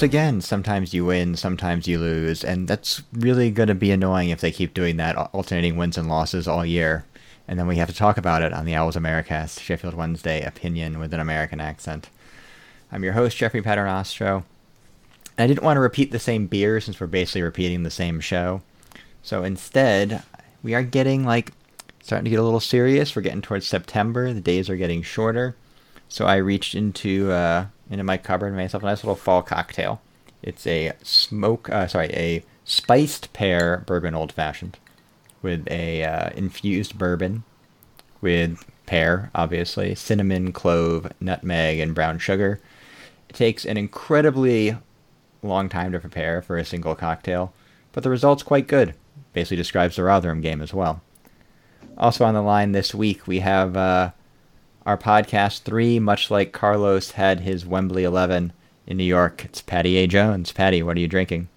once again, sometimes you win, sometimes you lose, and that's really going to be annoying if they keep doing that, alternating wins and losses all year. And then we have to talk about it on the Owls Americast Sheffield Wednesday opinion with an American accent. I'm your host, Jeffrey Paternostro. And I didn't want to repeat the same beer since we're basically repeating the same show. So instead, we are getting like starting to get a little serious. We're getting towards September. The days are getting shorter. So I reached into uh, into my cupboard and made myself a nice little fall cocktail. It's a smoke, uh, sorry, a spiced pear bourbon old fashioned with a uh, infused bourbon with pear, obviously, cinnamon, clove, nutmeg, and brown sugar. It takes an incredibly long time to prepare for a single cocktail, but the result's quite good. Basically describes the Rotherham game as well. Also on the line this week, we have uh, our podcast three, much like Carlos had his Wembley 11 in New York. It's Patty A. Jones. Patty, what are you drinking?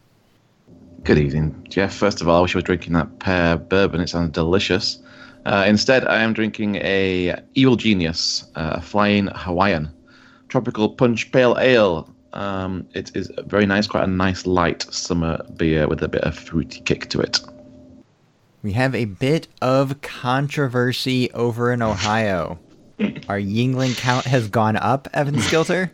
Good evening, Jeff. First of all, I wish I was drinking that pear bourbon. It sounds delicious. Uh, instead, I am drinking a Evil Genius, uh, Flying Hawaiian, tropical punch pale ale. Um, it is very nice, quite a nice light summer beer with a bit of fruity kick to it. We have a bit of controversy over in Ohio. Our Yuengling count has gone up, Evan Skilter.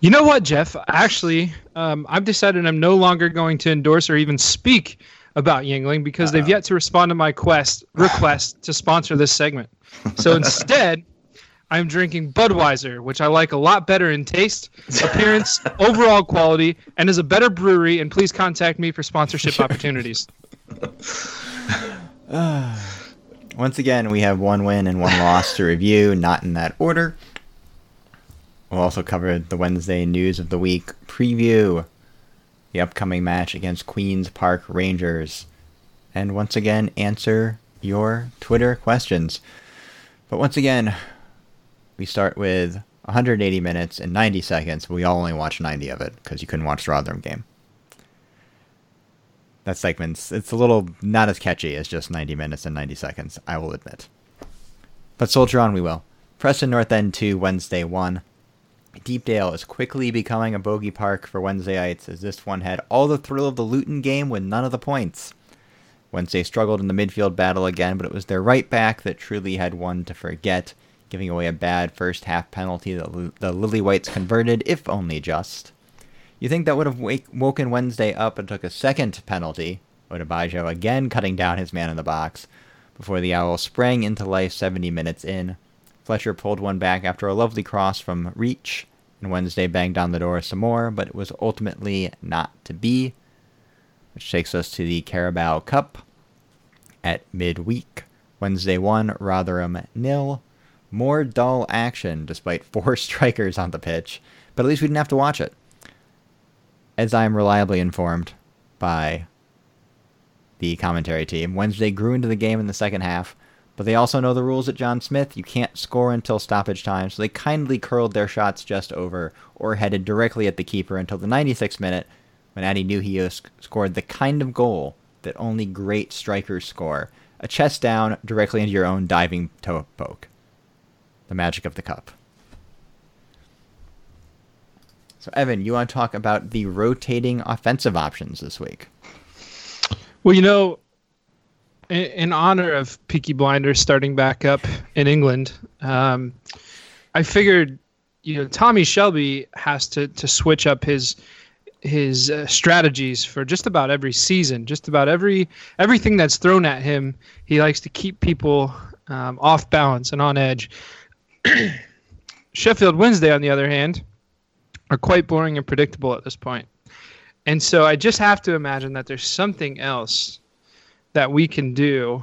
You know what, Jeff? Actually, um, I've decided I'm no longer going to endorse or even speak about Yuengling because Uh-oh. they've yet to respond to my quest request to sponsor this segment. So instead, I'm drinking Budweiser, which I like a lot better in taste, appearance, overall quality, and is a better brewery. And please contact me for sponsorship opportunities. Once again, we have one win and one loss to review, not in that order. We'll also cover the Wednesday news of the week preview, the upcoming match against Queen's Park Rangers, and once again answer your Twitter questions. But once again, we start with 180 minutes and 90 seconds. We all only watched 90 of it because you couldn't watch the Rotherham game. That segment's it's a little not as catchy as just 90 minutes and 90 seconds, I will admit. But soldier on we will. Preston North End 2, Wednesday 1. Deepdale is quickly becoming a bogey park for Wednesdayites as this one had all the thrill of the Luton game with none of the points. Wednesday struggled in the midfield battle again, but it was their right back that truly had one to forget, giving away a bad first half penalty that the Lily Whites converted, if only just. You think that would have wake, woken Wednesday up and took a second penalty, Odubajo again cutting down his man in the box, before the Owl sprang into life 70 minutes in. Fletcher pulled one back after a lovely cross from Reach, and Wednesday banged on the door some more, but it was ultimately not to be. Which takes us to the Carabao Cup at midweek. Wednesday 1, Rotherham nil. More dull action despite four strikers on the pitch, but at least we didn't have to watch it. As I am reliably informed by the commentary team, Wednesday grew into the game in the second half, but they also know the rules at John Smith. You can't score until stoppage time, so they kindly curled their shots just over or headed directly at the keeper until the 96th minute when Atdhe Nuhiu scored the kind of goal that only great strikers score. A chest down directly into your own diving toe poke. The magic of the cup. So, Evan, you want to talk about the rotating offensive options this week? Well, you know, in, honor of Peaky Blinders starting back up in England, um, I figured, you know, Tommy Shelby has to to switch up his his uh, strategies for just about every season, just about every everything that's thrown at him. He likes to keep people um, off balance and on edge. Sheffield Wednesday, on the other hand, are quite boring and predictable at this point. And so I just have to imagine that there's something else that we can do.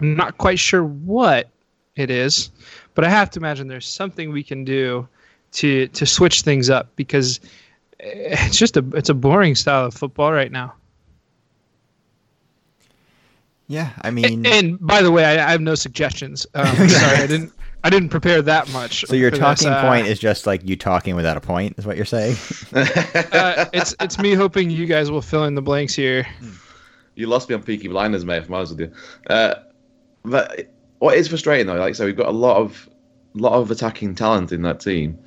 I'm not quite sure what it is, but I have to imagine there's something we can do to to switch things up because it's just a it's a boring style of football right now. Yeah, I mean, and, and by the way, I, I have no suggestions. Um, sorry, I didn't. I didn't prepare that much. So your talking uh, point is just like you talking without a point, is what you're saying? uh, it's it's me hoping you guys will fill in the blanks here. You lost me on Peaky Blinders, mate. If I'm honest with you, uh, but what is frustrating though, like I say, we've got a lot of lot of attacking talent in that team,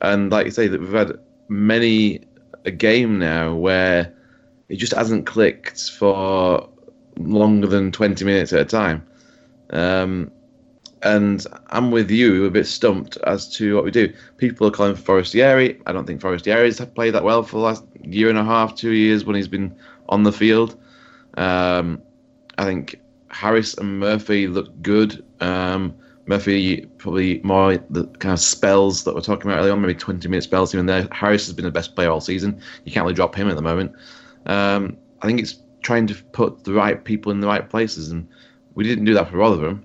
and like you say, that we've had many a game now where it just hasn't clicked for longer than 20 minutes at a time. Um, and I'm with you, a bit stumped as to what we do. People are calling for Forestieri. I don't think Forestieri's played that well for the last year and a half, two years when he's been on the field. Um, I think Harris and Murphy look good. Um, Murphy probably more the kind of spells that we're talking about earlier on, maybe 20 minute spells and there. Harris has been the best player all season. You can't really drop him at the moment. Um, I think it's trying to put the right people in the right places, and we didn't do that for Rotherham.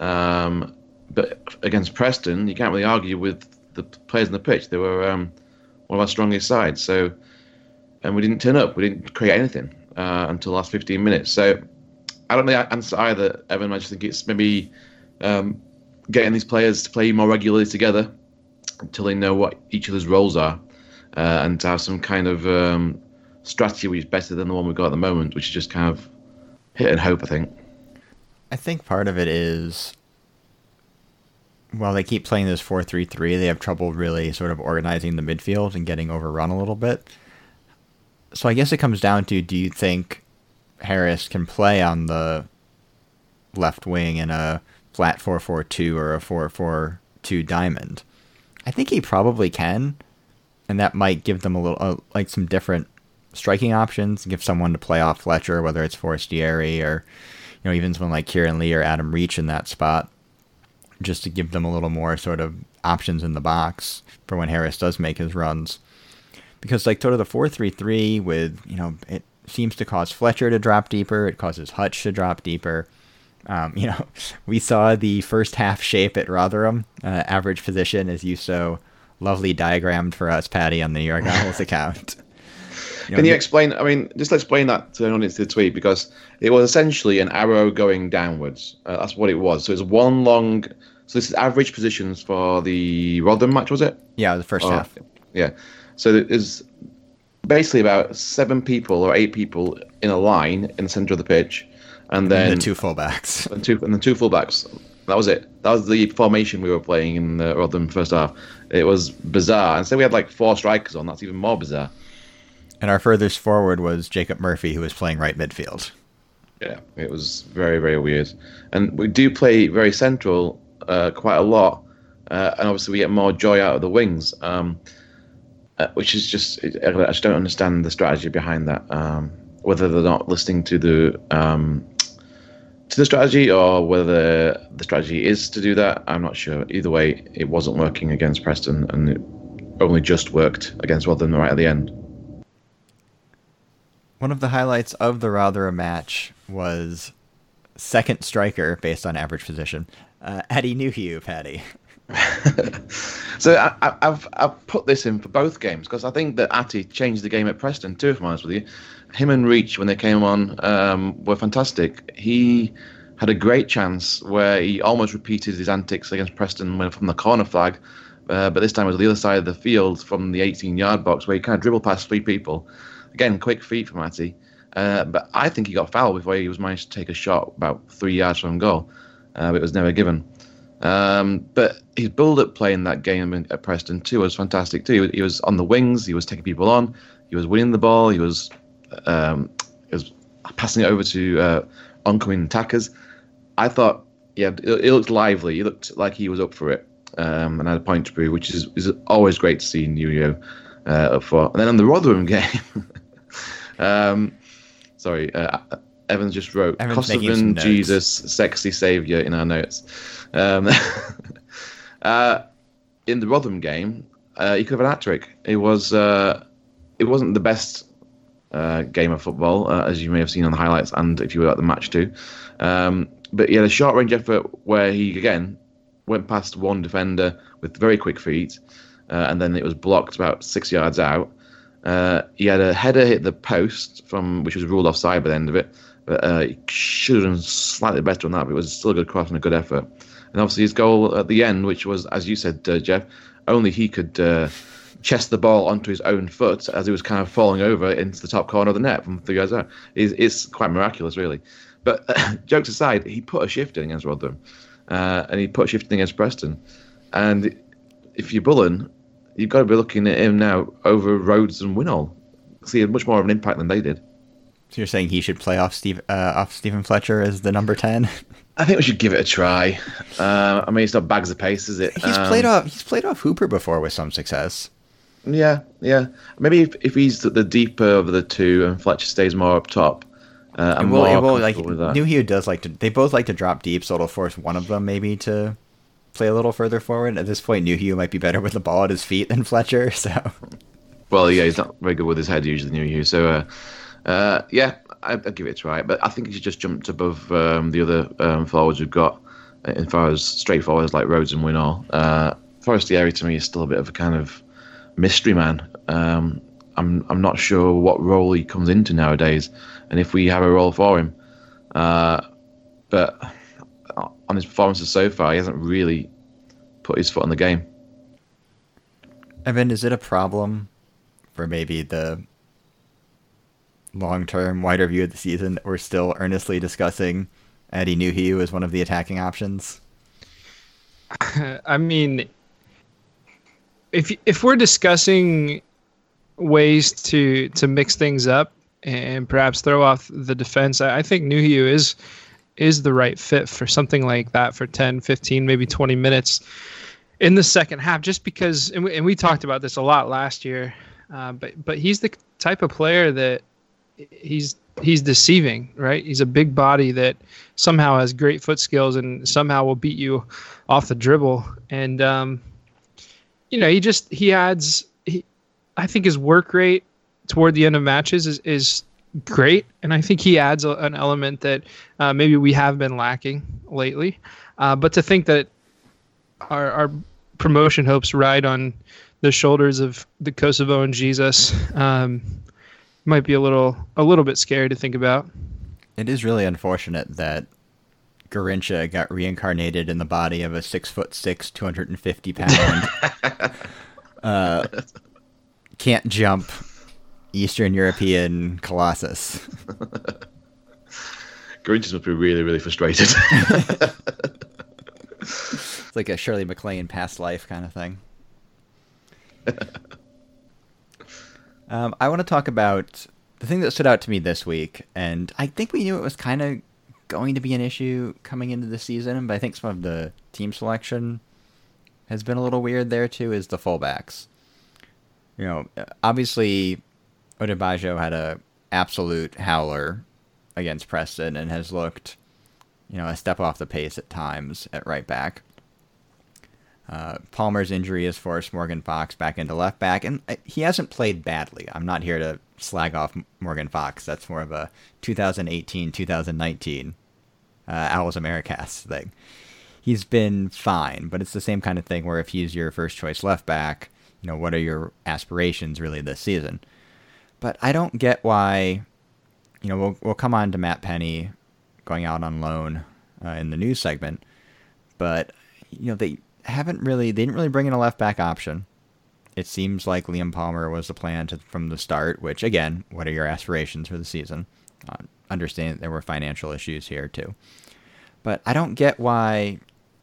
Um, but against Preston, you can't really argue with the players on the pitch. They were um, one of our strongest sides. So, and we didn't turn up. We didn't create anything uh, until the last 15 minutes. So, I don't think I answer either, Evan. I just think it's maybe um, getting these players to play more regularly together until they know what each other's roles are, uh, and to have some kind of um, strategy which is better than the one we've got at the moment, which is just kind of hit and hope. I think. I think part of it is while they keep playing this 4-3-3, they have trouble really sort of organizing the midfield and getting overrun a little bit. So I guess it comes down to do you think Harris can play on the left wing in a flat 4-4-2 or a 4-4-2 diamond? I think he probably can, and that might give them a little uh, like some different striking options, give someone to play off Fletcher, whether it's Forestieri or know even someone like Kieran Lee or Adam Reach in that spot just to give them a little more sort of options in the box for when Harris does make his runs. Because like sort of the four three three with, you know, it seems to cause Fletcher to drop deeper, it causes Hutch to drop deeper. Um, you know, we saw the first half shape at Rotherham, uh, average position, as you so lovely diagrammed for us, Patty, on the New York Owls account. You know, Can you explain? I mean, just explain that to the audience to the tweet because it was essentially an arrow going downwards. Uh, that's what it was. So it's one long so this is average positions for the Rotherham match, was it? Yeah, the first oh, half. Yeah. So there's basically about seven people or eight people in a line in the centre of the pitch, and then and the two fullbacks. And two and the two fullbacks. That was it. That was the formation we were playing in the Rotherham first half. It was bizarre. And so we had like four strikers on. That's even more bizarre. And our furthest forward was Jacob Murphy, who was playing right midfield. Yeah, it was very, very weird. And we do play very central uh, quite a lot, uh, and obviously we get more joy out of the wings, um, uh, which is just I just don't understand the strategy behind that. Um, whether they're not listening to the um, to the strategy or whether the strategy is to do that, I'm not sure. Either way, it wasn't working against Preston, and it only just worked against Rotherham right at the end. One of the highlights of the Rotherham match was second striker based on average position uh, Atdhe Nuhiu, Paddy. so I, have I've put this in for both games because I think that Atty changed the game at Preston too. If I'm with you, him and Reach when they came on um, were fantastic. He had a great chance where he almost repeated his antics against Preston from the corner flag, uh, but this time it was the other side of the field from the 18-yard box where he kind of dribbled past three people. Again, quick feet from Atty. Uh, but I think he got fouled before he was managed to take a shot about three yards from goal uh, but it was never given. Um, but his build-up play in that game at Preston too was fantastic too. He was on the wings, he was taking people on, he was winning the ball, he was um, he was passing it over to uh, oncoming attackers. I thought, yeah, it, it, looked lively. He looked like he was up for it, um, and had a point to prove, which is, is always great to see Nuhiu uh, up for. And then on the Rotherham game, um, sorry, uh, Evans just wrote Kosovan Jesus, sexy savior in our notes. Um, uh, in the Rotherham game, uh, he could have an hat trick. It was uh, it wasn't the best uh, game of football, uh, as you may have seen on the highlights, and if you were at the match too. Um, but he had a short range effort where he again went past one defender with very quick feet, uh, and then it was blocked about six yards out. He had a header hit the post from which was ruled offside by the end of it, but uh, he should have done slightly better on that, but it was still a good cross and a good effort. And obviously his goal at the end, which was, as you said, uh, Jeff, only he could uh, chest the ball onto his own foot as he was kind of falling over into the top corner of the net from three yards out. It's, it's quite miraculous, really. But uh, jokes aside, he put a shift in against Rotherham, uh, and he put a shift in against Preston. And if you're Bullen, you've got to be looking at him now over Rhodes and Winnall. See much more of an impact than they did. So you're saying he should play off Steve uh, off Stephen Fletcher as the number ten? I think we should give it a try. Uh, I mean, it's not bags of pace, is it? He's Um, played off he's played off Hooper before with some success. Yeah, yeah. Maybe if, if he's the, the deeper of the two and Fletcher stays more up top, uh, I'm It will, more it will, like with that. Nuhiu does like to. They both like to drop deep, so it'll force one of them maybe to play a little further forward. At this point, New might be better with the ball at his feet than Fletcher. So Well, yeah, he's not very good with his head usually, New. So, uh, uh, yeah, I, I'll give it a try. But I think he's just jumped above um, the other um, forwards we've got, uh, as far as straight forwards like Rhodes and Winnall. Uh, Forestieri to me is still a bit of a kind of mystery man. Um, I'm I'm not sure what role he comes into nowadays, and if we have a role for him. Uh, but on his performances so far, he hasn't really put his foot on the game. Evan, is it a problem for maybe the long-term wider view of the season that we're still earnestly discussing Eddie Nuhiu as one of the attacking options? I mean, if if we're discussing ways to to mix things up and perhaps throw off the defense, I, I think Nuhiu is is the right fit for something like that for 10, 15, maybe 20 minutes in the second half. Just because, and we, and we talked about this a lot last year, uh, but but he's the type of player that he's he's deceiving, right? He's a big body that somehow has great foot skills and somehow will beat you off the dribble. And um, you know, he just he adds. He, I think his work rate toward the end of matches is is great, and I think he adds a, an element that uh, maybe we have been lacking lately. Uh, but to think that our our promotion hopes ride on the shoulders of the Kosovan Jesus um, might be a little a little bit scary to think about. It is really unfortunate that Garincha got reincarnated in the body of a six foot six, two hundred and fifty pound, uh, can't jump Eastern European colossus. Grinches must be really, really frustrated. It's like a Shirley MacLaine past life kind of thing. um, I want to talk about the thing that stood out to me this week, and I think we knew it was kind of going to be an issue coming into the season, but I think some of the team selection has been a little weird there too. Is the fullbacks? You know, obviously, Odubajo had a absolute howler against Preston and has looked, you know, a step off the pace at times at right back. Uh, Palmer's injury has forced Morgan Fox back into left back, and uh, he hasn't played badly. I'm not here to slag off Morgan Fox. That's more of a 2018 2019 uh, Owls Americast thing. He's been fine, but it's the same kind of thing where if he's your first choice left back, you know, what are your aspirations really this season? But I don't get why, you know, we'll, we'll come on to Matt Penny going out on loan uh, in the news segment, but, you know, they haven't really they didn't really bring in a left back option. It seems like Liam Palmer was the plan to, from the start. Which again, what are your aspirations for the season? Uh, understand that there were financial issues here too, but I don't get why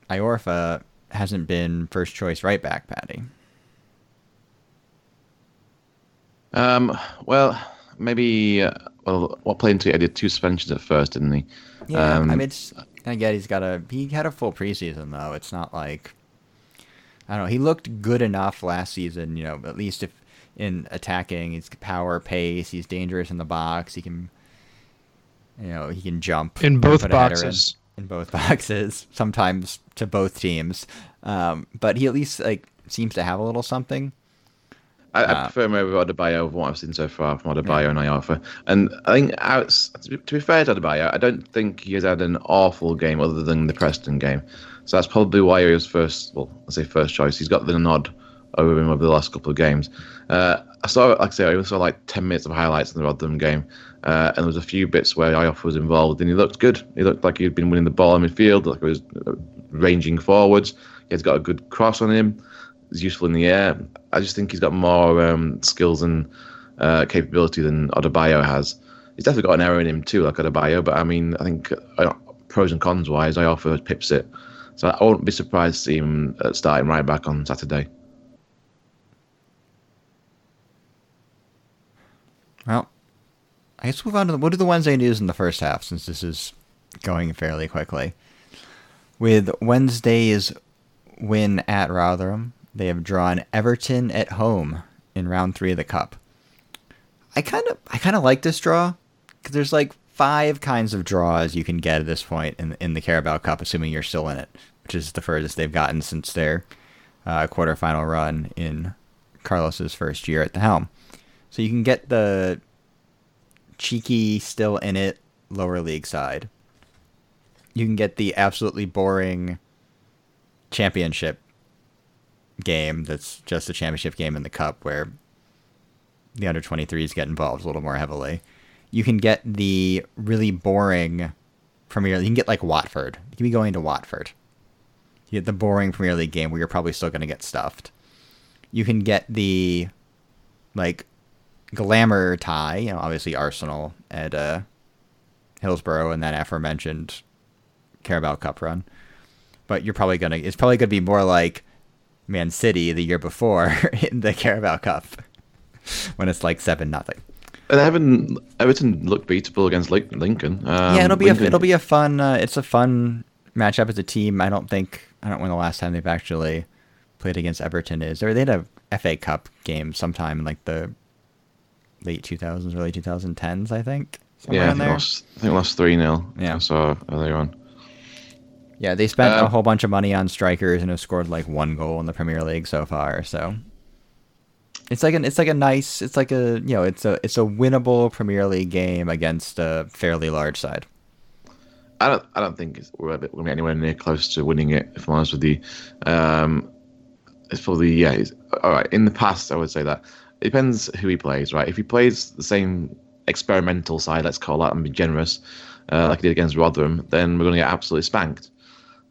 Iorfa hasn't been first choice right back, Patty. Um, well, maybe. Uh, well, what played into it? I did two suspensions at first, didn't he? Yeah, Um, I mean, it's, I get he's got a he had a full preseason though. It's not like I don't know. He looked good enough last season. You know, at least if in attacking, his power, pace, he's dangerous in the box. He can, you know, he can jump In both put a header in- boxes. In, both boxes, sometimes to both teams. Um, but he at least like seems to have a little something. I, I Uh, prefer him over Adebayo of what I've seen so far from Adebayo and Iorfa. And I think, to be- fair to Adebayo, I don't think he has had an awful game other than the Preston game. So that's probably why he was first, well, I say first choice. He's got the nod over him over the last couple of games. Uh, I saw, like I say, I saw like 10 minutes of highlights in the Rotherham game. Uh, and there was a few bits where Iorfa was involved and he looked good. He looked like he'd been winning the ball in midfield, like he was ranging forwards. He's got a good cross on him is useful in the air. I just think he's got more um, skills and uh, capability than Odubajo has. He's definitely got an error in him too, like Odubajo. But I mean, I think uh, pros and cons wise, Iorfa pips it. So I wouldn't be surprised to see him uh, starting right back on Saturday. Well, I guess we'll move on to the, what do the Wednesday news in the first half, since this is going fairly quickly. With Wednesday's win at Rotherham, they have drawn Everton at home in round three of the Cup. I kind of I kind of like this draw because there's like five kinds of draws you can get at this point in in the Carabao Cup, assuming you're still in it, which is the furthest they've gotten since their uh, quarterfinal run in Carlos's first year at the helm. So you can get the cheeky, still in it lower league side. You can get the absolutely boring championship game that's just a championship game in the cup where the under 23s get involved a little more heavily. You can get the really boring Premier League. You can get like Watford. You can be going to Watford. You get the boring Premier League game where you're probably still going to get stuffed. You can get the like glamour tie, you know, obviously Arsenal at uh, Hillsborough and that aforementioned Carabao Cup run. But you're probably gonna it's probably gonna be more like Man City the year before in the Carabao Cup when it's like seven nothing. And Everton, Everton looked beatable against Lincoln. Um, yeah, it'll be Lincoln, a, it'll be a fun. Uh, it's a fun matchup as a team. I don't think I don't know when the last time they've actually played against Everton is. Or they had a FA Cup game sometime in like the late 2000s, early 2010s, I think. Yeah, I think, lost, I think lost 3 0. Yeah. I saw earlier on. Yeah, they spent Um, a whole bunch of money on strikers and have scored like one goal in the Premier League so far. So it's like an it's like a nice it's like a you know it's a it's a winnable Premier League game against a fairly large side. I don't. I don't think it's, we're going to be anywhere near close to winning it. If I'm honest with you, um, it's probably yeah. It's, all right. In the past, I would say that it depends who he plays. Right. If he plays the same experimental side, let's call that, and be generous, uh, like he did against Rotherham, then we're going to get absolutely spanked.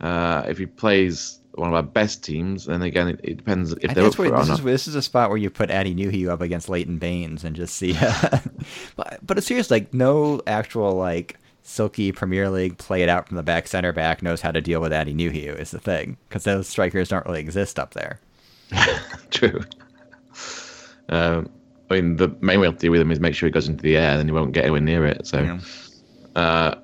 Uh, if he plays one of our best teams, then again, it, it depends if they're up for where, it or this, not. is, this is a spot where you put Addy Nuhiu up against Leighton Baines and just see. but, but it's serious, like no actual like silky Premier League play it out from the back center back knows how to deal with Addy Nuhiu is the thing because those strikers don't really exist up there. True. Um, I mean, the main way to deal with him is make sure he goes into the air, then he won't get anywhere near it. So, Yeah. uh,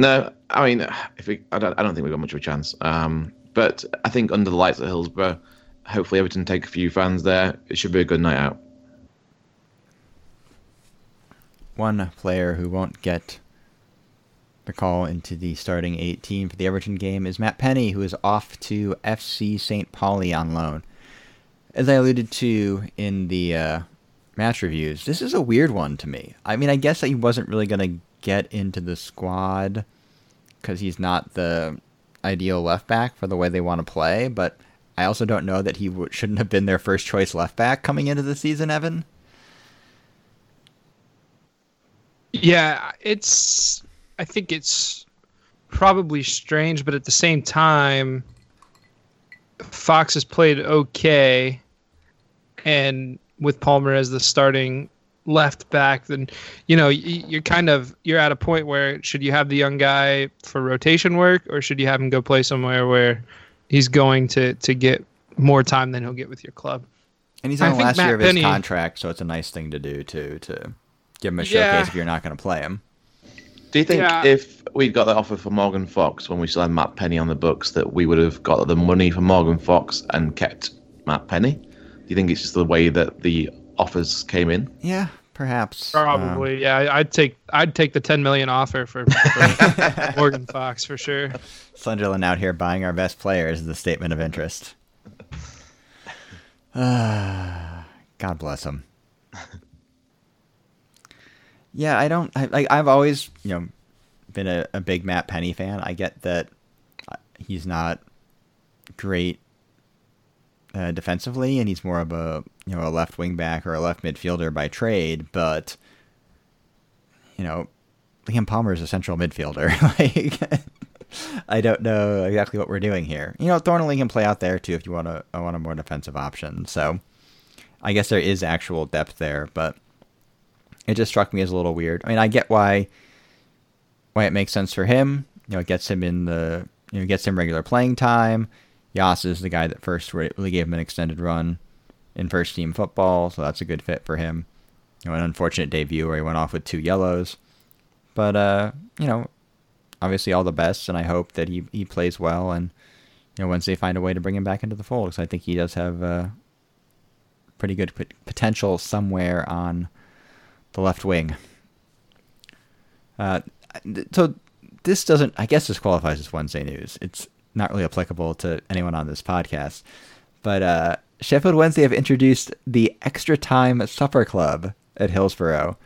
no, I mean, if we, I don't, I don't think we've got much of a chance. Um, but I think under the lights at Hillsborough, hopefully Everton take a few fans there. It should be a good night out. One player who won't get the call into the starting 18 for the Everton game is Matt Penny, who is off to FC St. Pauli on loan. As I alluded to in the uh, match reviews, this is a weird one to me. I mean, I guess that he wasn't really going to get into the squad because he's not the ideal left back for the way they want to play, but I also don't know that he w- shouldn't have been their first choice left back coming into the season, Evan. Yeah, it's. I think it's probably strange, but at the same time, Fox has played okay, and with Palmer as the starting left back, then you know you're kind of you're at a point where should you have the young guy for rotation work, or should you have him go play somewhere where he's going to to get more time than he'll get with your club? And he's I on the last Matt year of his Penny- contract, so it's a nice thing to do too to give him a showcase Yeah. if you're not going to play him. Do you think Yeah. if we'd got that offer for Morgan Fox when we still had Matt Penny on the books, that we would have got the money for Morgan Fox and kept Matt Penny? Do you think it's just the way that the offers came in? Yeah, perhaps. Um, Probably, yeah. I'd take I'd take the 10 million offer for, for Morgan Fox for sure. Sunderland out here buying our best players is a statement of interest. Ah, God bless him. Yeah, I don't. I, like I've always, you know, been a, a big Matt Penny fan. I get that uh, he's not great uh, defensively, and he's more of a you know a left wing back or a left midfielder by trade. But you know, Liam Palmer is a central midfielder. like, I don't know exactly what we're doing here. You know, Thorniley can play out there too if you want a want a more defensive option. So, I guess there is actual depth there, but it just struck me as a little weird. I mean, I get why why it makes sense for him. You know, it gets him in the you know gets him regular playing time. Jos is the guy that first really gave him an extended run in first team football, so that's a good fit for him. you know, an unfortunate debut where he went off with two yellows. But uh, you know, obviously all the best, and I hope that he, he plays well, and you know, once they find a way to bring him back into the fold, because I think he does have uh, pretty good p- potential somewhere on the left wing. Uh, so this doesn't, I guess, this qualifies as Wednesday news. It's not really applicable to anyone on this podcast, but uh, Sheffield Wednesday have introduced the Extra Time Supper Club at Hillsborough,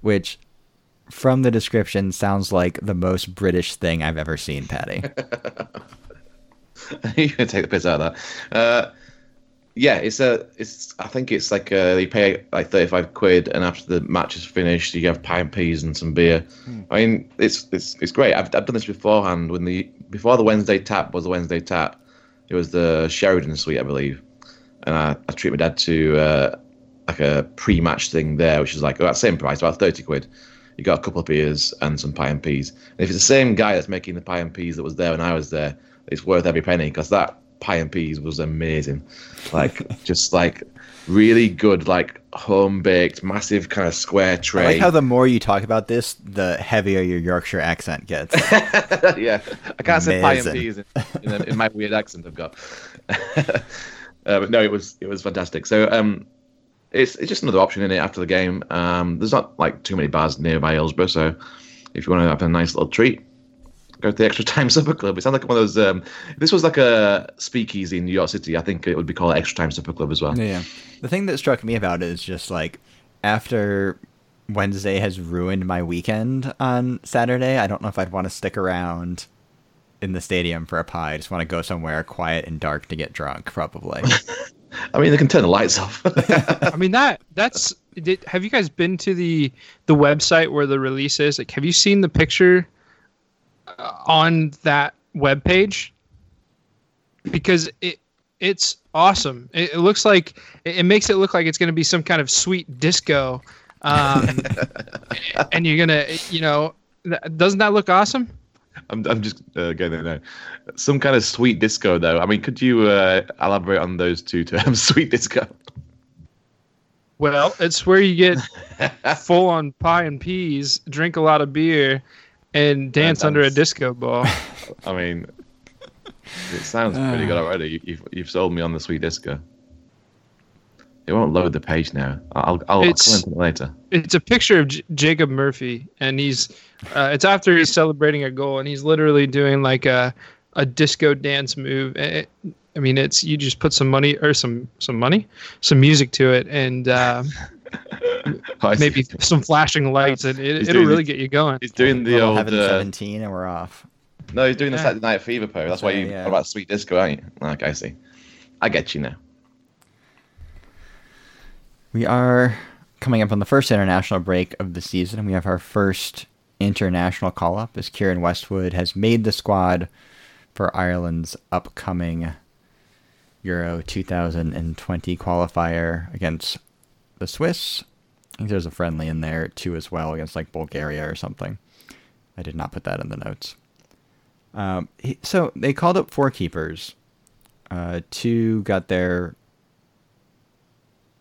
which, from the description, sounds like the most British thing I've ever seen, Patty. you can take the piss out of that. Uh, yeah, it's a, it's. I think it's like uh, they pay like thirty-five quid, and after the match is finished, you have pie and peas and some beer. Hmm. I mean, it's it's it's great. I've I've done this beforehand when the before the Wednesday tap was the Wednesday tap. It was the Sheridan Suite, I believe, and I, I treat my dad to uh, like a pre-match thing there, which is like about the same price, about thirty quid. You got a couple of beers and some pie and peas. And if it's the same guy that's making the pie and peas that was there when I was there, it's worth every penny because that pie and peas was amazing. Like just like really good, like home baked, massive kind of square tray. I like how the more you talk about this, the heavier your Yorkshire accent gets. yeah, I can't say pie and peas in, in, in, my weird accent I've got. uh, but no, it was it was fantastic. So um, it's it's just another option in it after the game. Um, there's not like too many bars nearby Hillsborough, so if you want to have a nice little treat, go to the Extra Time Supper Club. It sounds like one of those. Um, this was like a speakeasy in New York City. I think it would be called Extra Time Supper Club as well. Yeah. The thing that struck me about it is just like after Wednesday has ruined my weekend on Saturday. I don't know if I'd want to stick around in the stadium for a pie. I just want to go somewhere quiet and dark to get drunk, probably. I mean, they can turn the lights off. I mean that that's. Did, have you guys been to the the website where the release is? Like, have you seen the picture on that web page because it it's awesome. It, it looks like it, it, makes it look like it's going to be some kind of sweet disco, um, and you're gonna, you know, doesn't that look awesome? I'm I'm just uh, going there now. Some kind of sweet disco, though. I mean, could you uh, elaborate on those two terms, sweet disco? Well, it's where you get full on pie and peas, drink a lot of beer, and dance under a disco ball. I mean, it sounds pretty good already. You've you've sold me on the sweet disco. It won't load the page now. I'll I'll, I'll comment it later. It's a picture of J- Jacob Murphy, and he's uh, it's after he's celebrating a goal, and he's literally doing like a a disco dance move. It, I mean, it's you just put some money or some some money, some music to it, and uh, maybe some flashing lights, and it, will really get you going. He's doing the old uh, seventeen, and we're off. No, he's doing yeah. the Saturday Night Fever pose. That's why you yeah. about sweet disco, aren't you? Okay, I see. I get you now. We are coming up on the first international break of the season, we have our first international call up as Keiren Westwood has made the squad for Ireland's upcoming Euro 2020 qualifier against the Swiss. I think there's a friendly in there too as well against like Bulgaria or something. I did not put that in the notes. Um, he, so they called up four keepers. Uh, two got their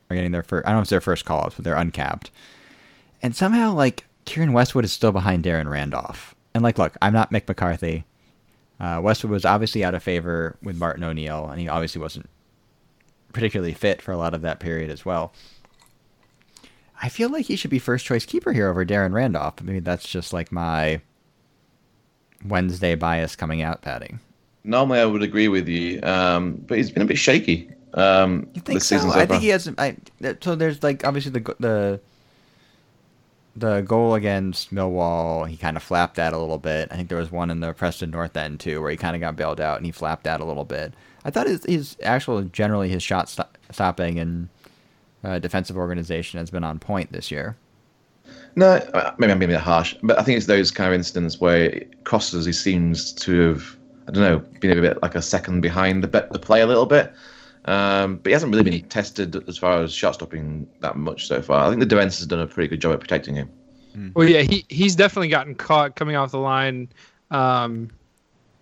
are getting their first. I don't know if it's their first call ups, but they're uncapped. And somehow, like Keiren Westwood is still behind Darren Randolph. And like, look, I'm not Mick McCarthy. Uh, Westwood was obviously out of favor with Martin O'Neill, and he obviously wasn't particularly fit for a lot of that period as well. I feel like he should be first choice keeper here over Darren Randolph. Maybe that's just like my Wednesday bias coming out, Patty. Normally, I would agree with you, um, but he's been a bit shaky. Um, you think so? I think he has. I, so there's like obviously the the the goal against Millwall. He kind of flapped that a little bit. I think there was one in the Preston North End too, where he kind of got bailed out and he flapped that a little bit. I thought his his actual generally his shot st- stopping and uh, defensive organization has been on point this year. No, maybe I'm being a bit harsh, but I think it's those kind of incidents where crosses he seems to have, I don't know, been a bit like a second behind the, the play a little bit. Um, but he hasn't really been tested as far as shot stopping that much so far. I think the defense has done a pretty good job at protecting him. Hmm. Well, yeah, he he's definitely gotten caught coming off the line, um,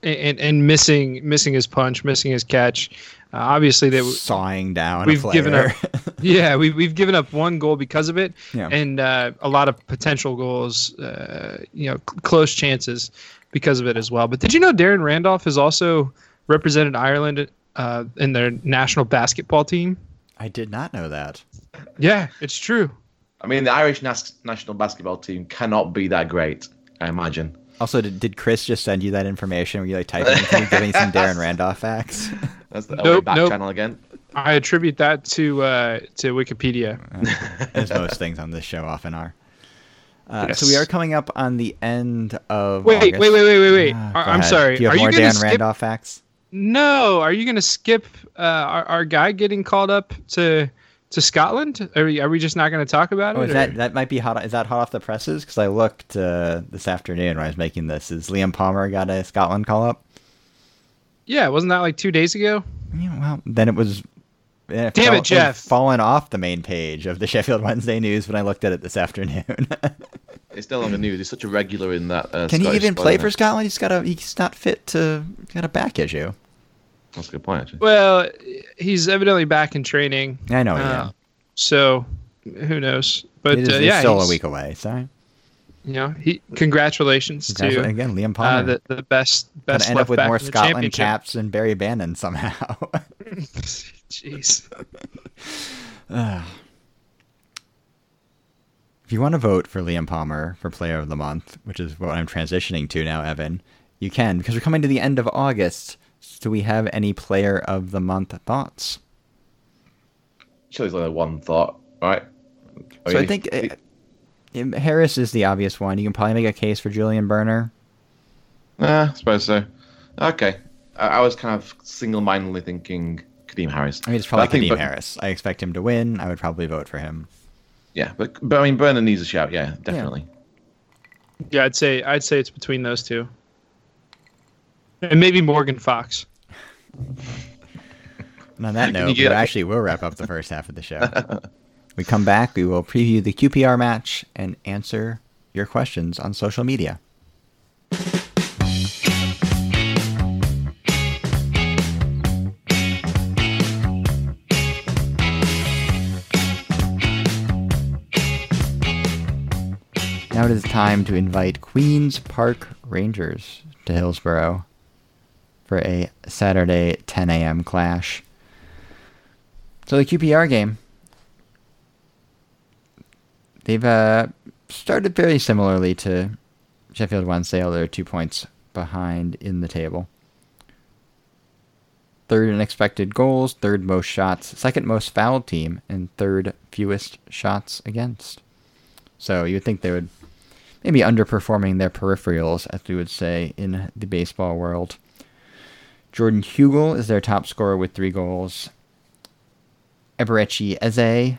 and and missing missing his punch, missing his catch. Uh, obviously, they sawing down. we've a given up. Yeah, we've we've given up one goal because of it, Yeah. and uh, a lot of potential goals. Uh, you know, cl- close chances because of it as well. But did you know Darren Randolph has also represented Ireland uh, in their national basketball team? I did not know that. Yeah, it's true. I mean, the Irish nas- national basketball team cannot be that great. I imagine. Also, did, did Chris just send you that information? Were you like typing? Can you give me some Darren Randolph facts? That's the Nope, nope, back nope. channel again. I attribute that to uh, to Wikipedia. As most things on this show often are. Uh, So we are coming up on the end of. Wait, August. wait, wait, wait, wait, wait. Ah, I- go I'm ahead. sorry. Do you have Are more you Dan skip? Randolph facts? No, are you going to skip uh, our, our guy getting called up to to Scotland? Are we, are we just not going to talk about Oh, it? is that or- that might be hot? Is that hot off the presses? Because I looked uh, this afternoon when I was making this. Is Liam Palmer got a Scotland call up? Yeah, wasn't that like two days ago? Yeah, well, then it was. It Damn it, had Jeff. Fallen off the main page of the Sheffield Wednesday News when I looked at it this afternoon. It's still on the news. He's such a regular in that. Uh, Can he even play isn't for? Scotland? He's got a. He's not fit to. He's got a back issue. That's a good point. Actually. Well, he's evidently back in training. I know. Uh, yeah. So who knows? But it is uh, yeah, still a week away. Sorry. You know, he congratulations Congratulations to again, Liam uh, Palmer. the the best Gonna best end up with more Scotland caps than Barry Bannan somehow. Jeez. if you want to vote for Liam Palmer for Player of the Month, which is what I'm transitioning to now, Evan, you can because we're coming to the end of August. So Do we have any Player of the Month thoughts? Sure, there's only one thought, right? Oh, So I think uh, Harris is the obvious one. You can probably make a case for Julian Börner. Nah, I suppose so. Okay, I, I was kind of single-mindedly thinking Kadeem Harris. I mean, it's probably I Kadeem Ber- Harris. I expect him to win. I would probably vote for him. Yeah, but but I mean, Brennan needs a shout. Yeah, definitely. Yeah, I'd say I'd say it's between those two, and maybe Morgan Fox. And on that Can note, you we actually will wrap up the first half of the show. we come back, we will preview the QPR match and answer your questions on social media. Now it is time to invite Queen's Park Rangers to Hillsborough for a Saturday 10 a.m. clash. So the QPR game, they've uh, started very similarly to Sheffield Wednesday, although they're two points behind in the table. Third in expected goals, third most shots, second most fouled team, and third fewest shots against. So you would think they would maybe underperforming their peripherals, as we would say in the baseball world. Jordan Hugill is their top scorer with three goals. Eberechi Eze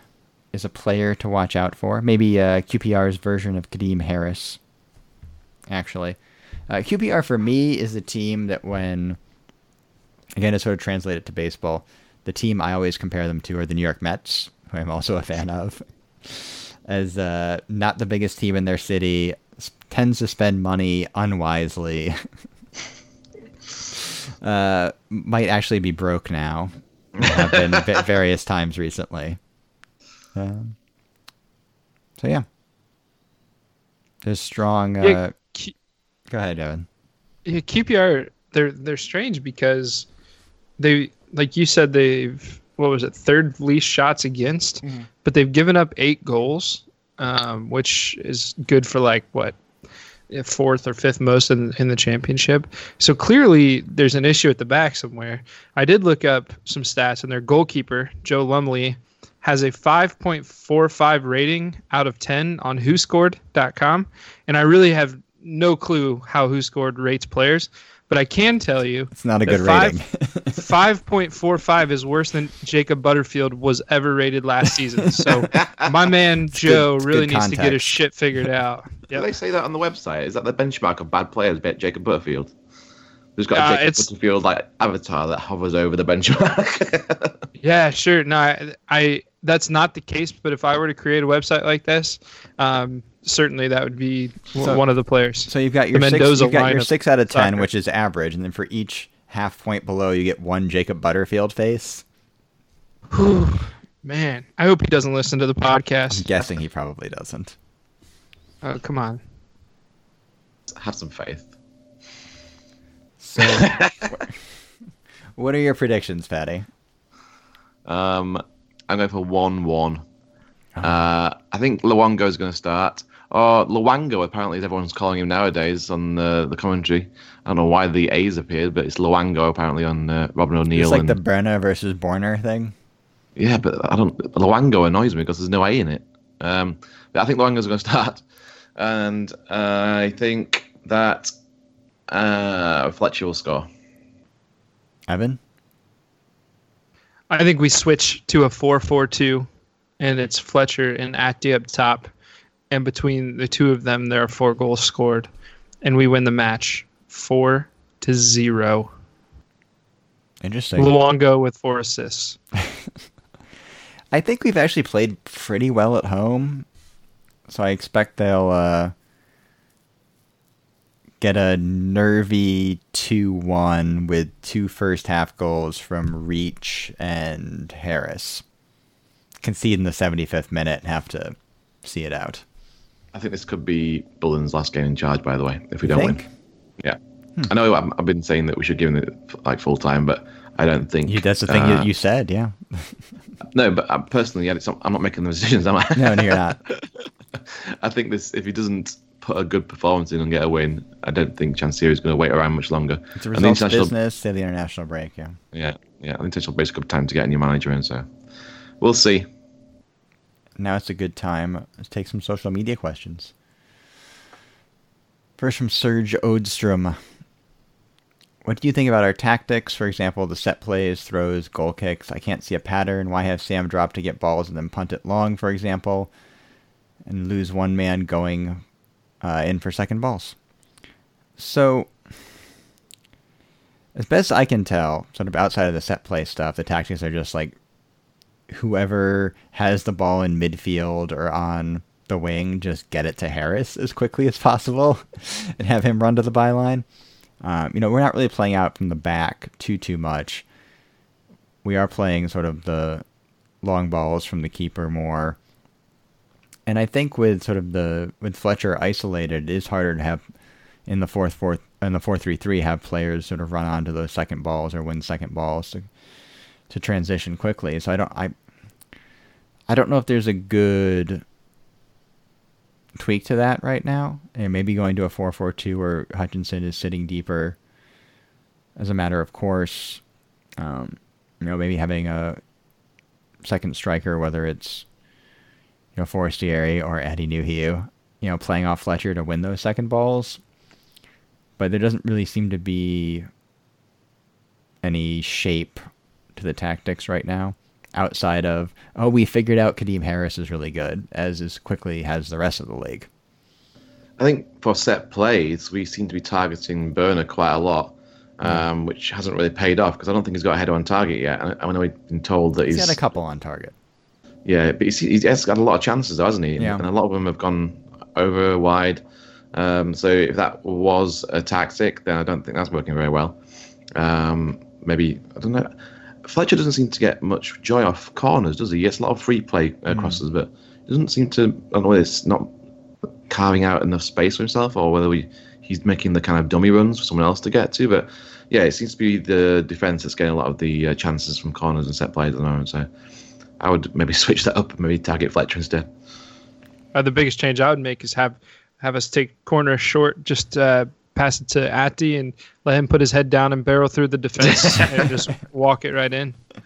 is a player to watch out for. Maybe uh, QPR's version of Kadeem Harris, actually. Uh, QPR for me is the team that when, again, to sort of translate it to baseball, the team I always compare them to are the New York Mets, who I'm also a fan of. As uh, not the biggest team in their city, tends to spend money unwisely. uh, might actually be broke now. Have been va- various times recently. Um, so yeah, there's strong. Uh, Yeah, Q- Go ahead, Evan. yeah, QPR they're they're strange because they like you said they've what was it third least shots against, but they've given up eight goals, um, which is good for like what fourth or fifth most in in the championship. So clearly there's an issue at the back somewhere. I did look up some stats, and their goalkeeper Joe Lumley has a 5.45 rating out of 10 on WhoScored.com, and I really have no clue how WhoScored rates players, but I can tell you It's not a good five- rating. 5.45 is worse than Jacob Butterfield was ever rated last season. So my man Joe it's really good needs to get his shit figured out. Do they say that on the website? Is that the benchmark of bad players? Bet Jacob Butterfield. There's got a Uh, Jacob it's- Butterfield like avatar that hovers over the benchmark. Yeah, sure. No, I, I that's not the case. But if I were to create a website like this, um, certainly that would be So- one of the players. So you've got your The six, Mendoza you've got line your of six out of ten, soccer. which is average, and then for each half point below, you get one Jacob Butterfield face. Man, I hope he doesn't listen to the podcast. I'm guessing he probably doesn't. Oh, come on. Have some faith. So, what are your predictions, Patty? Um, I'm going for one-one. Uh, I think Luongo is going to start. Or Luango, apparently, as everyone's calling him nowadays on the the commentary. I don't know why the A's appeared, but it's Luango apparently on uh, Robin O'Neill. It's like and, the Brenna versus Borner thing. Yeah, but I don't. Luango annoys me because there's no A in it. Um, but I think Luango's going to start, and uh, I think that uh, Fletcher will score. Evan? I think we switch to a 4 4 2, and it's Fletcher and Atty up top. And between the two of them, there are four goals scored. And we win the match 4 to 0. Interesting. Luongo with four assists. I think we've actually played pretty well at home, so I expect they'll uh, get a nervy 2 1 with two first half goals from Reach and Harris. Concede in the 75th minute and have to see it out. I think this could be Bullen's last game in charge. By the way, if we don't win, yeah. I know I'm, I've been saying that we should give him it like full time, but I don't think You, that's the thing uh, you, you said, yeah. No, but uh, personally, yeah, it's I'm not making the decisions, am I? No, no, you're not. I think this if he doesn't put a good performance in and get a win, I don't think Chansiri is going to wait around much longer. It's a And the results international, business to the international break, yeah. yeah, yeah, the international break's a good time to get a new manager in. So we'll see. Now it's a good time to take some social media questions. First from Serge Odstrom. What do you think about our tactics? For example, the set plays, throws, goal kicks. I can't see a pattern. Why have Sam drop to get balls and then punt it long, for example, and lose one man going uh, in for second balls? So, as best I can tell, sort of outside of the set play stuff, the tactics are just like whoever has the ball in midfield or on the wing just get it to Harris as quickly as possible and have him run to the byline. Um, you know, we're not really playing out from the back too too much. We are playing sort of the long balls from the keeper more. And I think with sort of the with Fletcher isolated, it is harder to have in the fourth fourth in the four three three have players sort of run onto those second balls or win second balls to to transition quickly. So I don't I I don't know if there's a good tweak to that right now. And maybe going to a 4-4-2 where Hutchinson is sitting deeper as a matter of course. Um, you know, maybe having a second striker, whether it's know Forestieri or Eddie Nuhiu, you know, playing off Fletcher to win those second balls. But there doesn't really seem to be any shape to the tactics right now outside of oh we figured out Kadeem Harris is really good as as quickly as the rest of the league. I think for set plays, we seem to be targeting Börner quite a lot, um, which hasn't really paid off because I don't think he's got a header on target yet. I, I know we've been told that He's he's, got a couple on target. Yeah, but he's, he has got a lot of chances, though, hasn't he? Yeah. And a lot of them have gone over wide. Um, so if that was a tactic, then I don't think that's working very well. Um, maybe I don't know. Fletcher doesn't seem to get much joy off corners, does he? He gets a lot of free play uh, crosses, but he doesn't seem to. I don't know whether it's not carving out enough space for himself, or whether we he's making the kind of dummy runs for someone else to get to. But yeah, it seems to be the defense that's getting a lot of the uh, chances from corners and set plays at the moment. So I would maybe switch that up, and maybe target Fletcher instead. Uh, the biggest change I would make is have have us take corner short, just uh, pass it to Atty and let him put his head down and barrel through the defense and just walk it right in. I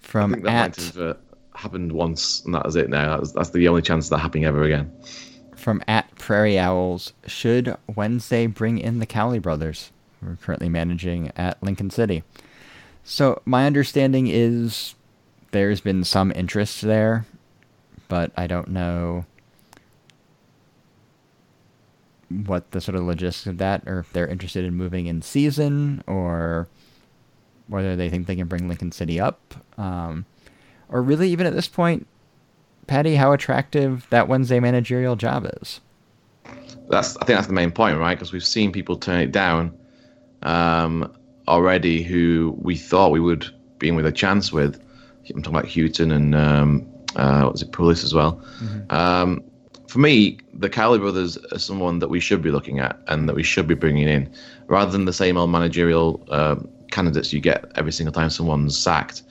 From think that at might have uh, happened once, and that was it. Now that's, that's the only chance of that happening ever again. from at Prairie Owls, should Wednesday bring in the Cowley brothers? We're currently managing at Lincoln City. So my understanding is there's been some interest there, but I don't know what the sort of logistics of that, or if they're interested in moving in season, or whether they think they can bring Lincoln City up, um, or really even at this point, Patty, how attractive that Wednesday managerial job is. That's I think that's the main point, right? Because we've seen people turn it down um, already who we thought we would be in with a chance with. I'm talking about Hughton and um, uh, what was it, Pulis as well. Um, for me, the Cowley brothers are someone that we should be looking at and that we should be bringing in, rather than the same old managerial um candidates you get every single time someone's sacked.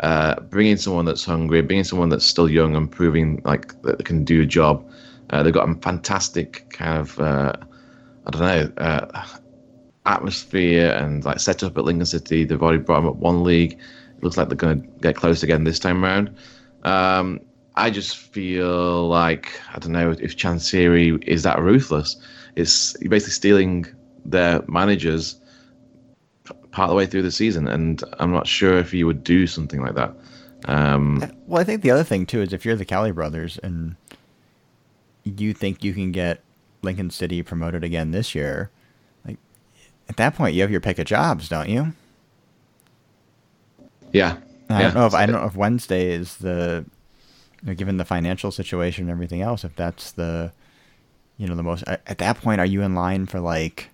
Uh, bringing someone that's hungry, bringing someone that's still young and proving like that they can do a job. Uh, they've got a fantastic kind of, uh, I don't know, uh, atmosphere and like setup at Lincoln City. They've already brought them up one league. It looks like they're going to get close again this time around. Um, I just feel like I don't know if Chansiri is that ruthless. It's basically stealing their managers part of the way through the season, and I'm not sure if he would do something like that. Um, Well, I think the other thing too is if you're the Cowley brothers and you think you can get Lincoln City promoted again this year, at that point you have your pick of jobs, don't you? yeah, I yeah. don't know if I don't know if Wednesday is the, you know, given the financial situation and everything else, if that's the, you know, the most. At at that point, are you in line for like,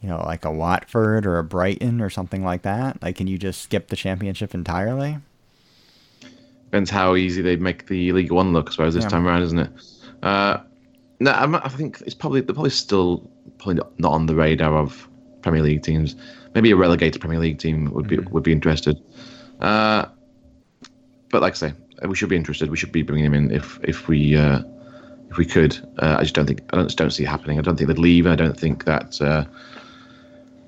you know, like a Watford or a Brighton or something like that? Like, can you just skip the championship entirely? Depends how easy they make the League One look, I suppose, this Yeah. time around, isn't it? Uh, no, I'm, I think it's probably they're probably still probably not on the radar of Premier League teams. Maybe a relegated Premier League team would be would be interested. Uh, but like I say, we should be interested. We should be bringing him in if if we uh, if we could. Uh, I just don't think I don't, just don't see it happening. I don't think they'd leave. I don't think that uh,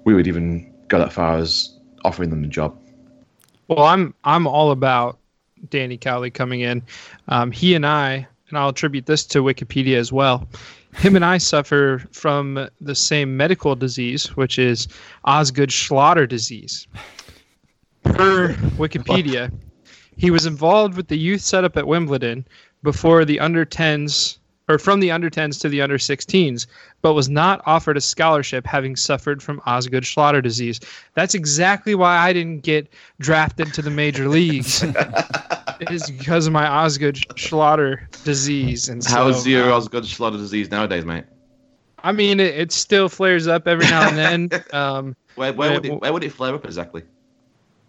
we would even go that far as offering them the job. Well, I'm I'm all about Danny Cowley coming in. Um, he and I, and I'll attribute this to Wikipedia as well. Him and I suffer from the same medical disease, which is Osgood Schlatter disease. Per Wikipedia, he was involved with the youth setup at Wimbledon before the under 10s or from the under 10s to the under 16s, but was not offered a scholarship having suffered from Osgood Schlatter disease. That's exactly why I didn't get drafted to the major leagues. it is because of my Osgood Schlatter disease. And so, How's your Osgood Schlatter disease nowadays, mate? I mean, it, it still flares up every now and then. Um, Where, where, Uh, would it, where would it flare up exactly?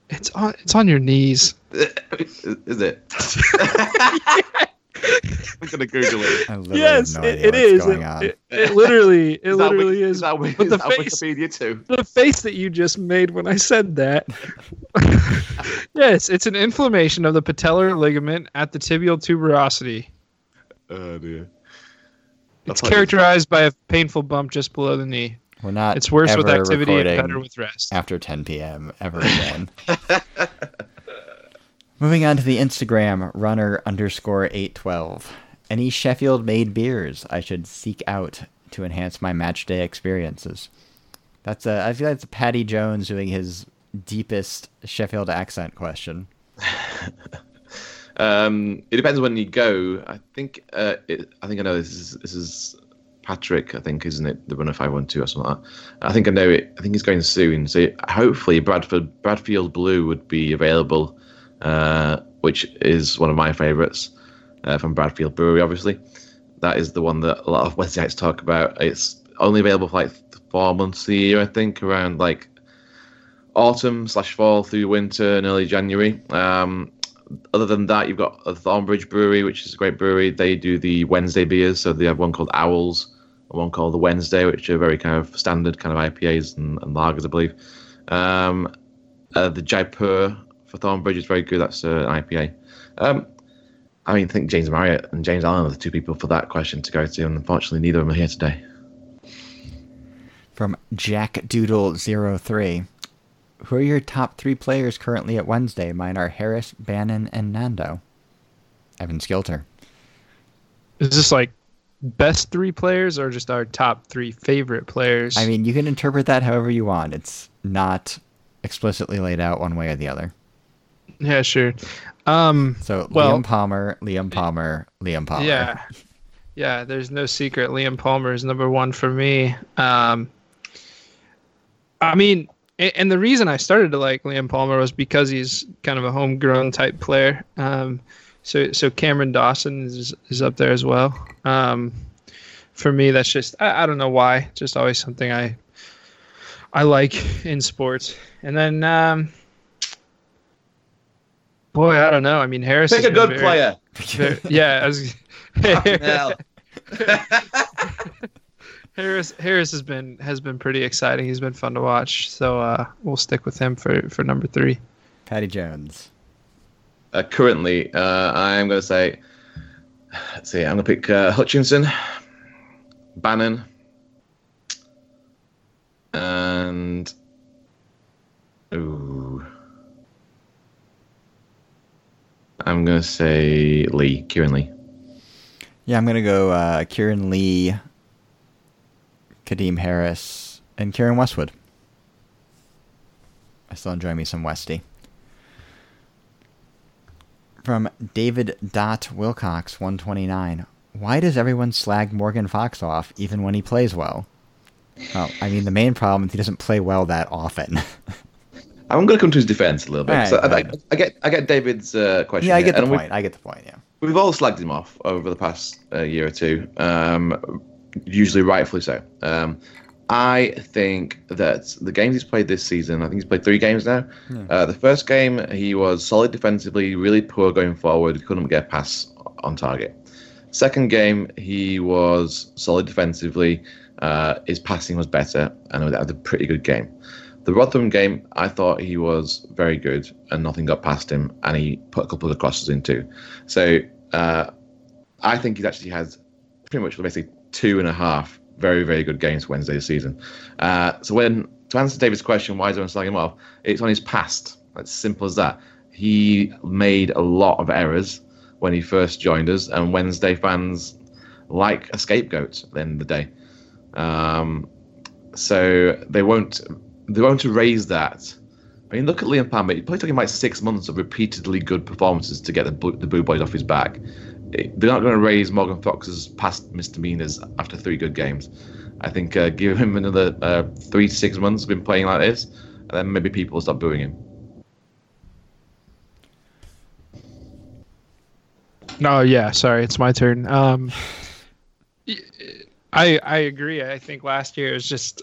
it's on it's on your knees. Is it? I'm gonna Google it. Yes, have no it, idea it is. It, it, it literally, it Is literally Wiki- is. Is that, Wiki- But is the that face- Wikipedia too? the face that you just made when I said that. yes, it's an inflammation of the patellar ligament at the tibial tuberosity. Oh dear. It's That's like- characterized by a painful bump just below the knee. We're not. It's worse with activity and better with rest. after 10 p.m. ever again. Moving on to the Instagram runner underscore 812. Any Sheffield made beers I should seek out to enhance my match day experiences? That's a, I feel like it's Patty Jones doing his deepest Sheffield accent question. Um, it depends when you go. I think. Uh, it, I think I know this is this is Patrick. I think isn't it the runner five one two or something like that. I think I know it. I think he's going soon. So hopefully Bradford Bradfield Blue would be available, uh, which is one of my favourites uh, from Bradfield Brewery. Obviously, that is the one that a lot of websites talk about. It's only available for like four months a year. I think around like autumn slash fall through winter and early January. Um, other than that, you've got Thornbridge Brewery, which is a great brewery. They do the Wednesday beers, so they have one called Owls and one called the Wednesday, which are very kind of standard kind of IPAs and, and lagers, I believe. Um, uh, the Jaipur for Thornbridge is very good. That's uh, an IPA. Um, I mean, I think James Marriott and James Allen are the two people for that question to go to, and unfortunately, neither of them are here today. From Jack Doodle 03. Who are your top three players currently at Wednesday? Mine are Harris, Bannan, and Nando. Evan Skilter. Is this like best three players or just our top three favorite players? I mean, you can interpret that however you want. It's not explicitly laid out one way or the other. Yeah, sure. Um, So Well- Liam Palmer, Liam Palmer, Liam Palmer. Yeah. Yeah, there's no secret. Liam Palmer is number one for me. Um, I mean, and the reason I started to like Liam Palmer was because he's kind of a homegrown type player. Um, so, so Cameron Dawson is, is up there as well. Um, for me, that's just I, I don't know why. Just always something I I like in sports. And then, um, boy, I don't know. I mean, Harris. Pick has a good very- player. very- yeah, I was, Harris Harris has been has been pretty exciting. He's been fun to watch. So uh, we'll stick with him for for number three. Patty Jones. Uh, currently, uh, I'm going to say, let's see, I'm going to pick uh, Hutchinson, Bannan, and ooh, I'm going to say Lee, Kieran Lee. Yeah, I'm gonna go uh, Kieran Lee, Kadeem Harris, and Keiren Westwood. I still enjoy me some Westy. From David Dot Wilcox, 129. Why does everyone slag Morgan Fox off even when he plays well? Well, I mean, the main problem is he doesn't play well that often. I'm going to come to his defense a little bit. Alright, so I, I. I get, I get David's uh, question. yeah, I here, get the point. I get the point. Yeah. We've all slagged him off over the past uh, year or two, um, usually rightfully so. Um, I think that the games he's played this season, I think he's played three games now. Uh, the first game, he was solid defensively, really poor going forward, couldn't get a pass on target. Second game, he was solid defensively, uh, his passing was better, and that was a pretty good game. The Rotherham game, I thought he was very good, and nothing got past him, and he put a couple of crosses in too. So uh, I think he's actually had pretty much basically two and a half very, very good games Wednesday this season. Uh, so when to answer David's question, why is everyone slagging him off? It's on his past. It's simple as that. He made a lot of errors when he first joined us, and Wednesday fans like a scapegoat at the end of the day. Um, so they won't they won't erase that. I mean, look at Liam Palmer. It probably took about six months of repeatedly good performances to get the boo- the boo boys off his back. They're not going to raise Morgan Fox's past misdemeanors after three good games. I think uh, give him another uh, three to six months of been playing like this, and then maybe people will stop booing him. No, yeah, sorry, it's my turn. Um, I I agree. I think last year was just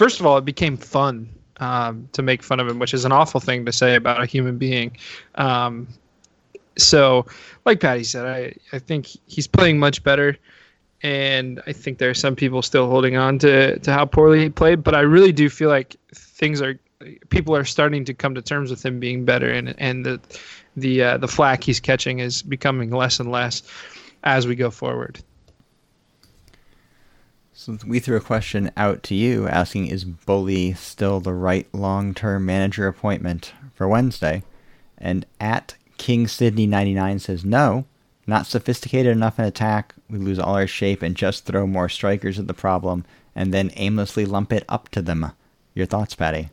first of all, it became fun um, to make fun of him, which is an awful thing to say about a human being. Um, so, like Patty said, I I think he's playing much better, and I think there are some people still holding on to to how poorly he played. But I really do feel like things are people are starting to come to terms with him being better, and and the the uh, the flack he's catching is becoming less and less as we go forward. So we threw a question out to you asking, is Bully still the right long-term manager appointment for Wednesday? And at King Sydney 99 says, no, not sophisticated enough in attack. We lose all our shape and just throw more strikers at the problem and then aimlessly lump it up to them. Your thoughts, Patty?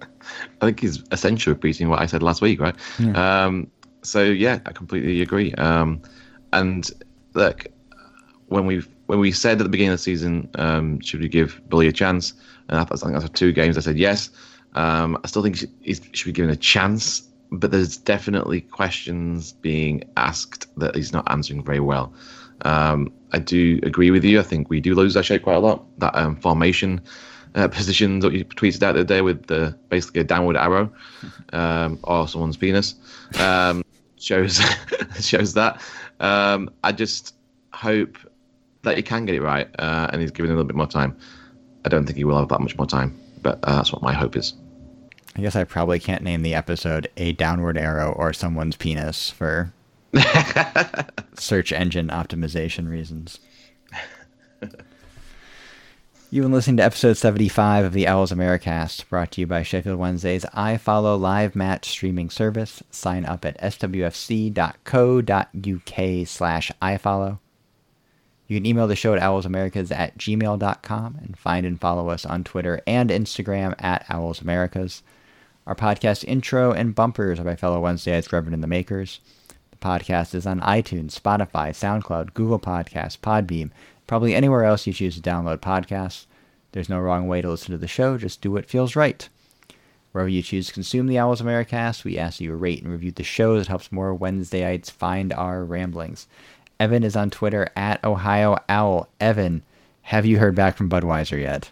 I think he's essentially repeating what I said last week, right? Um, so yeah, I completely agree. Um, and look, when we when we said at the beginning of the season, um, should we give Bully a chance? And I, thought, I think after two games, I said yes. Um, I still think he should, be given a chance, but there's definitely questions being asked that he's not answering very well. Um, I do agree with you. I think we do lose our shape quite a lot. That um, formation uh, position that you tweeted out the other day with the basically a downward arrow um, or someone's penis um, shows shows that. Um, I just hope that he can get it right uh, and he's given a little bit more time. I don't think he will have that much more time, but uh, that's what my hope is. I guess I probably can't name the episode A Downward Arrow or Someone's Penis for search engine optimization reasons. You've been listening to episode 75 of the Owls Americast, brought to you by Sheffield Wednesday's iFollow live match streaming service. Sign up at swfc.co.uk slash iFollow. You can email the show at owlsamericas at gmail.com and find and follow us on Twitter and Instagram at owlsamericas. Our podcast intro and bumpers are by fellow Wednesdayites Reverend and the Makers. The podcast is on iTunes, Spotify, SoundCloud, Google Podcasts, Podbean, probably anywhere else you choose to download podcasts. There's no wrong way to listen to the show, just do what feels right. Wherever you choose to consume the Owls Americast, we ask that you rate and review the show. It helps more Wednesdayites find our ramblings. Evan is on Twitter at Ohio Owl. Evan, have you heard back from Budweiser yet?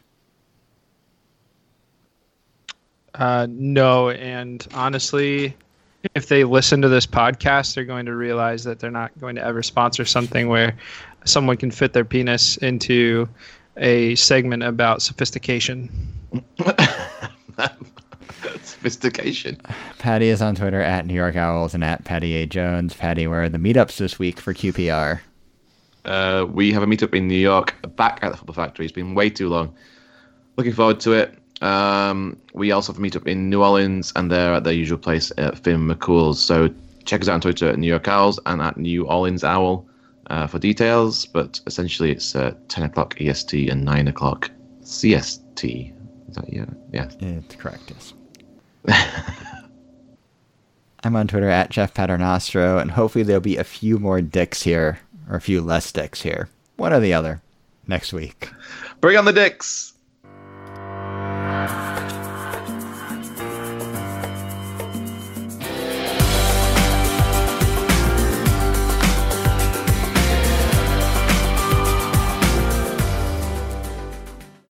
Uh, no, and honestly, if they listen to this podcast, they're going to realize that they're not going to ever sponsor something where someone can fit their penis into a segment about sophistication. Sophistication. Patty is on Twitter at New York Owls and at Patty A Jones. Patty, where are the meetups this week for QPR? Uh, we have a meetup in New York, back at the Football Factory. It's been way too long. Looking forward to it. Um, we also have a meetup in New Orleans, and they're at their usual place at Finn McCool's. So check us out on Twitter at New York Owls and at New Orleans Owl uh, for details. But essentially, it's uh, 10 o'clock EST and 9 o'clock CST. Is that yeah? Yeah. It's correct, yes. I'm on Twitter at Jeff Paternostro, and hopefully there'll be a few more dicks here, or a few less dicks here. One or the other, next week. Bring on the dicks.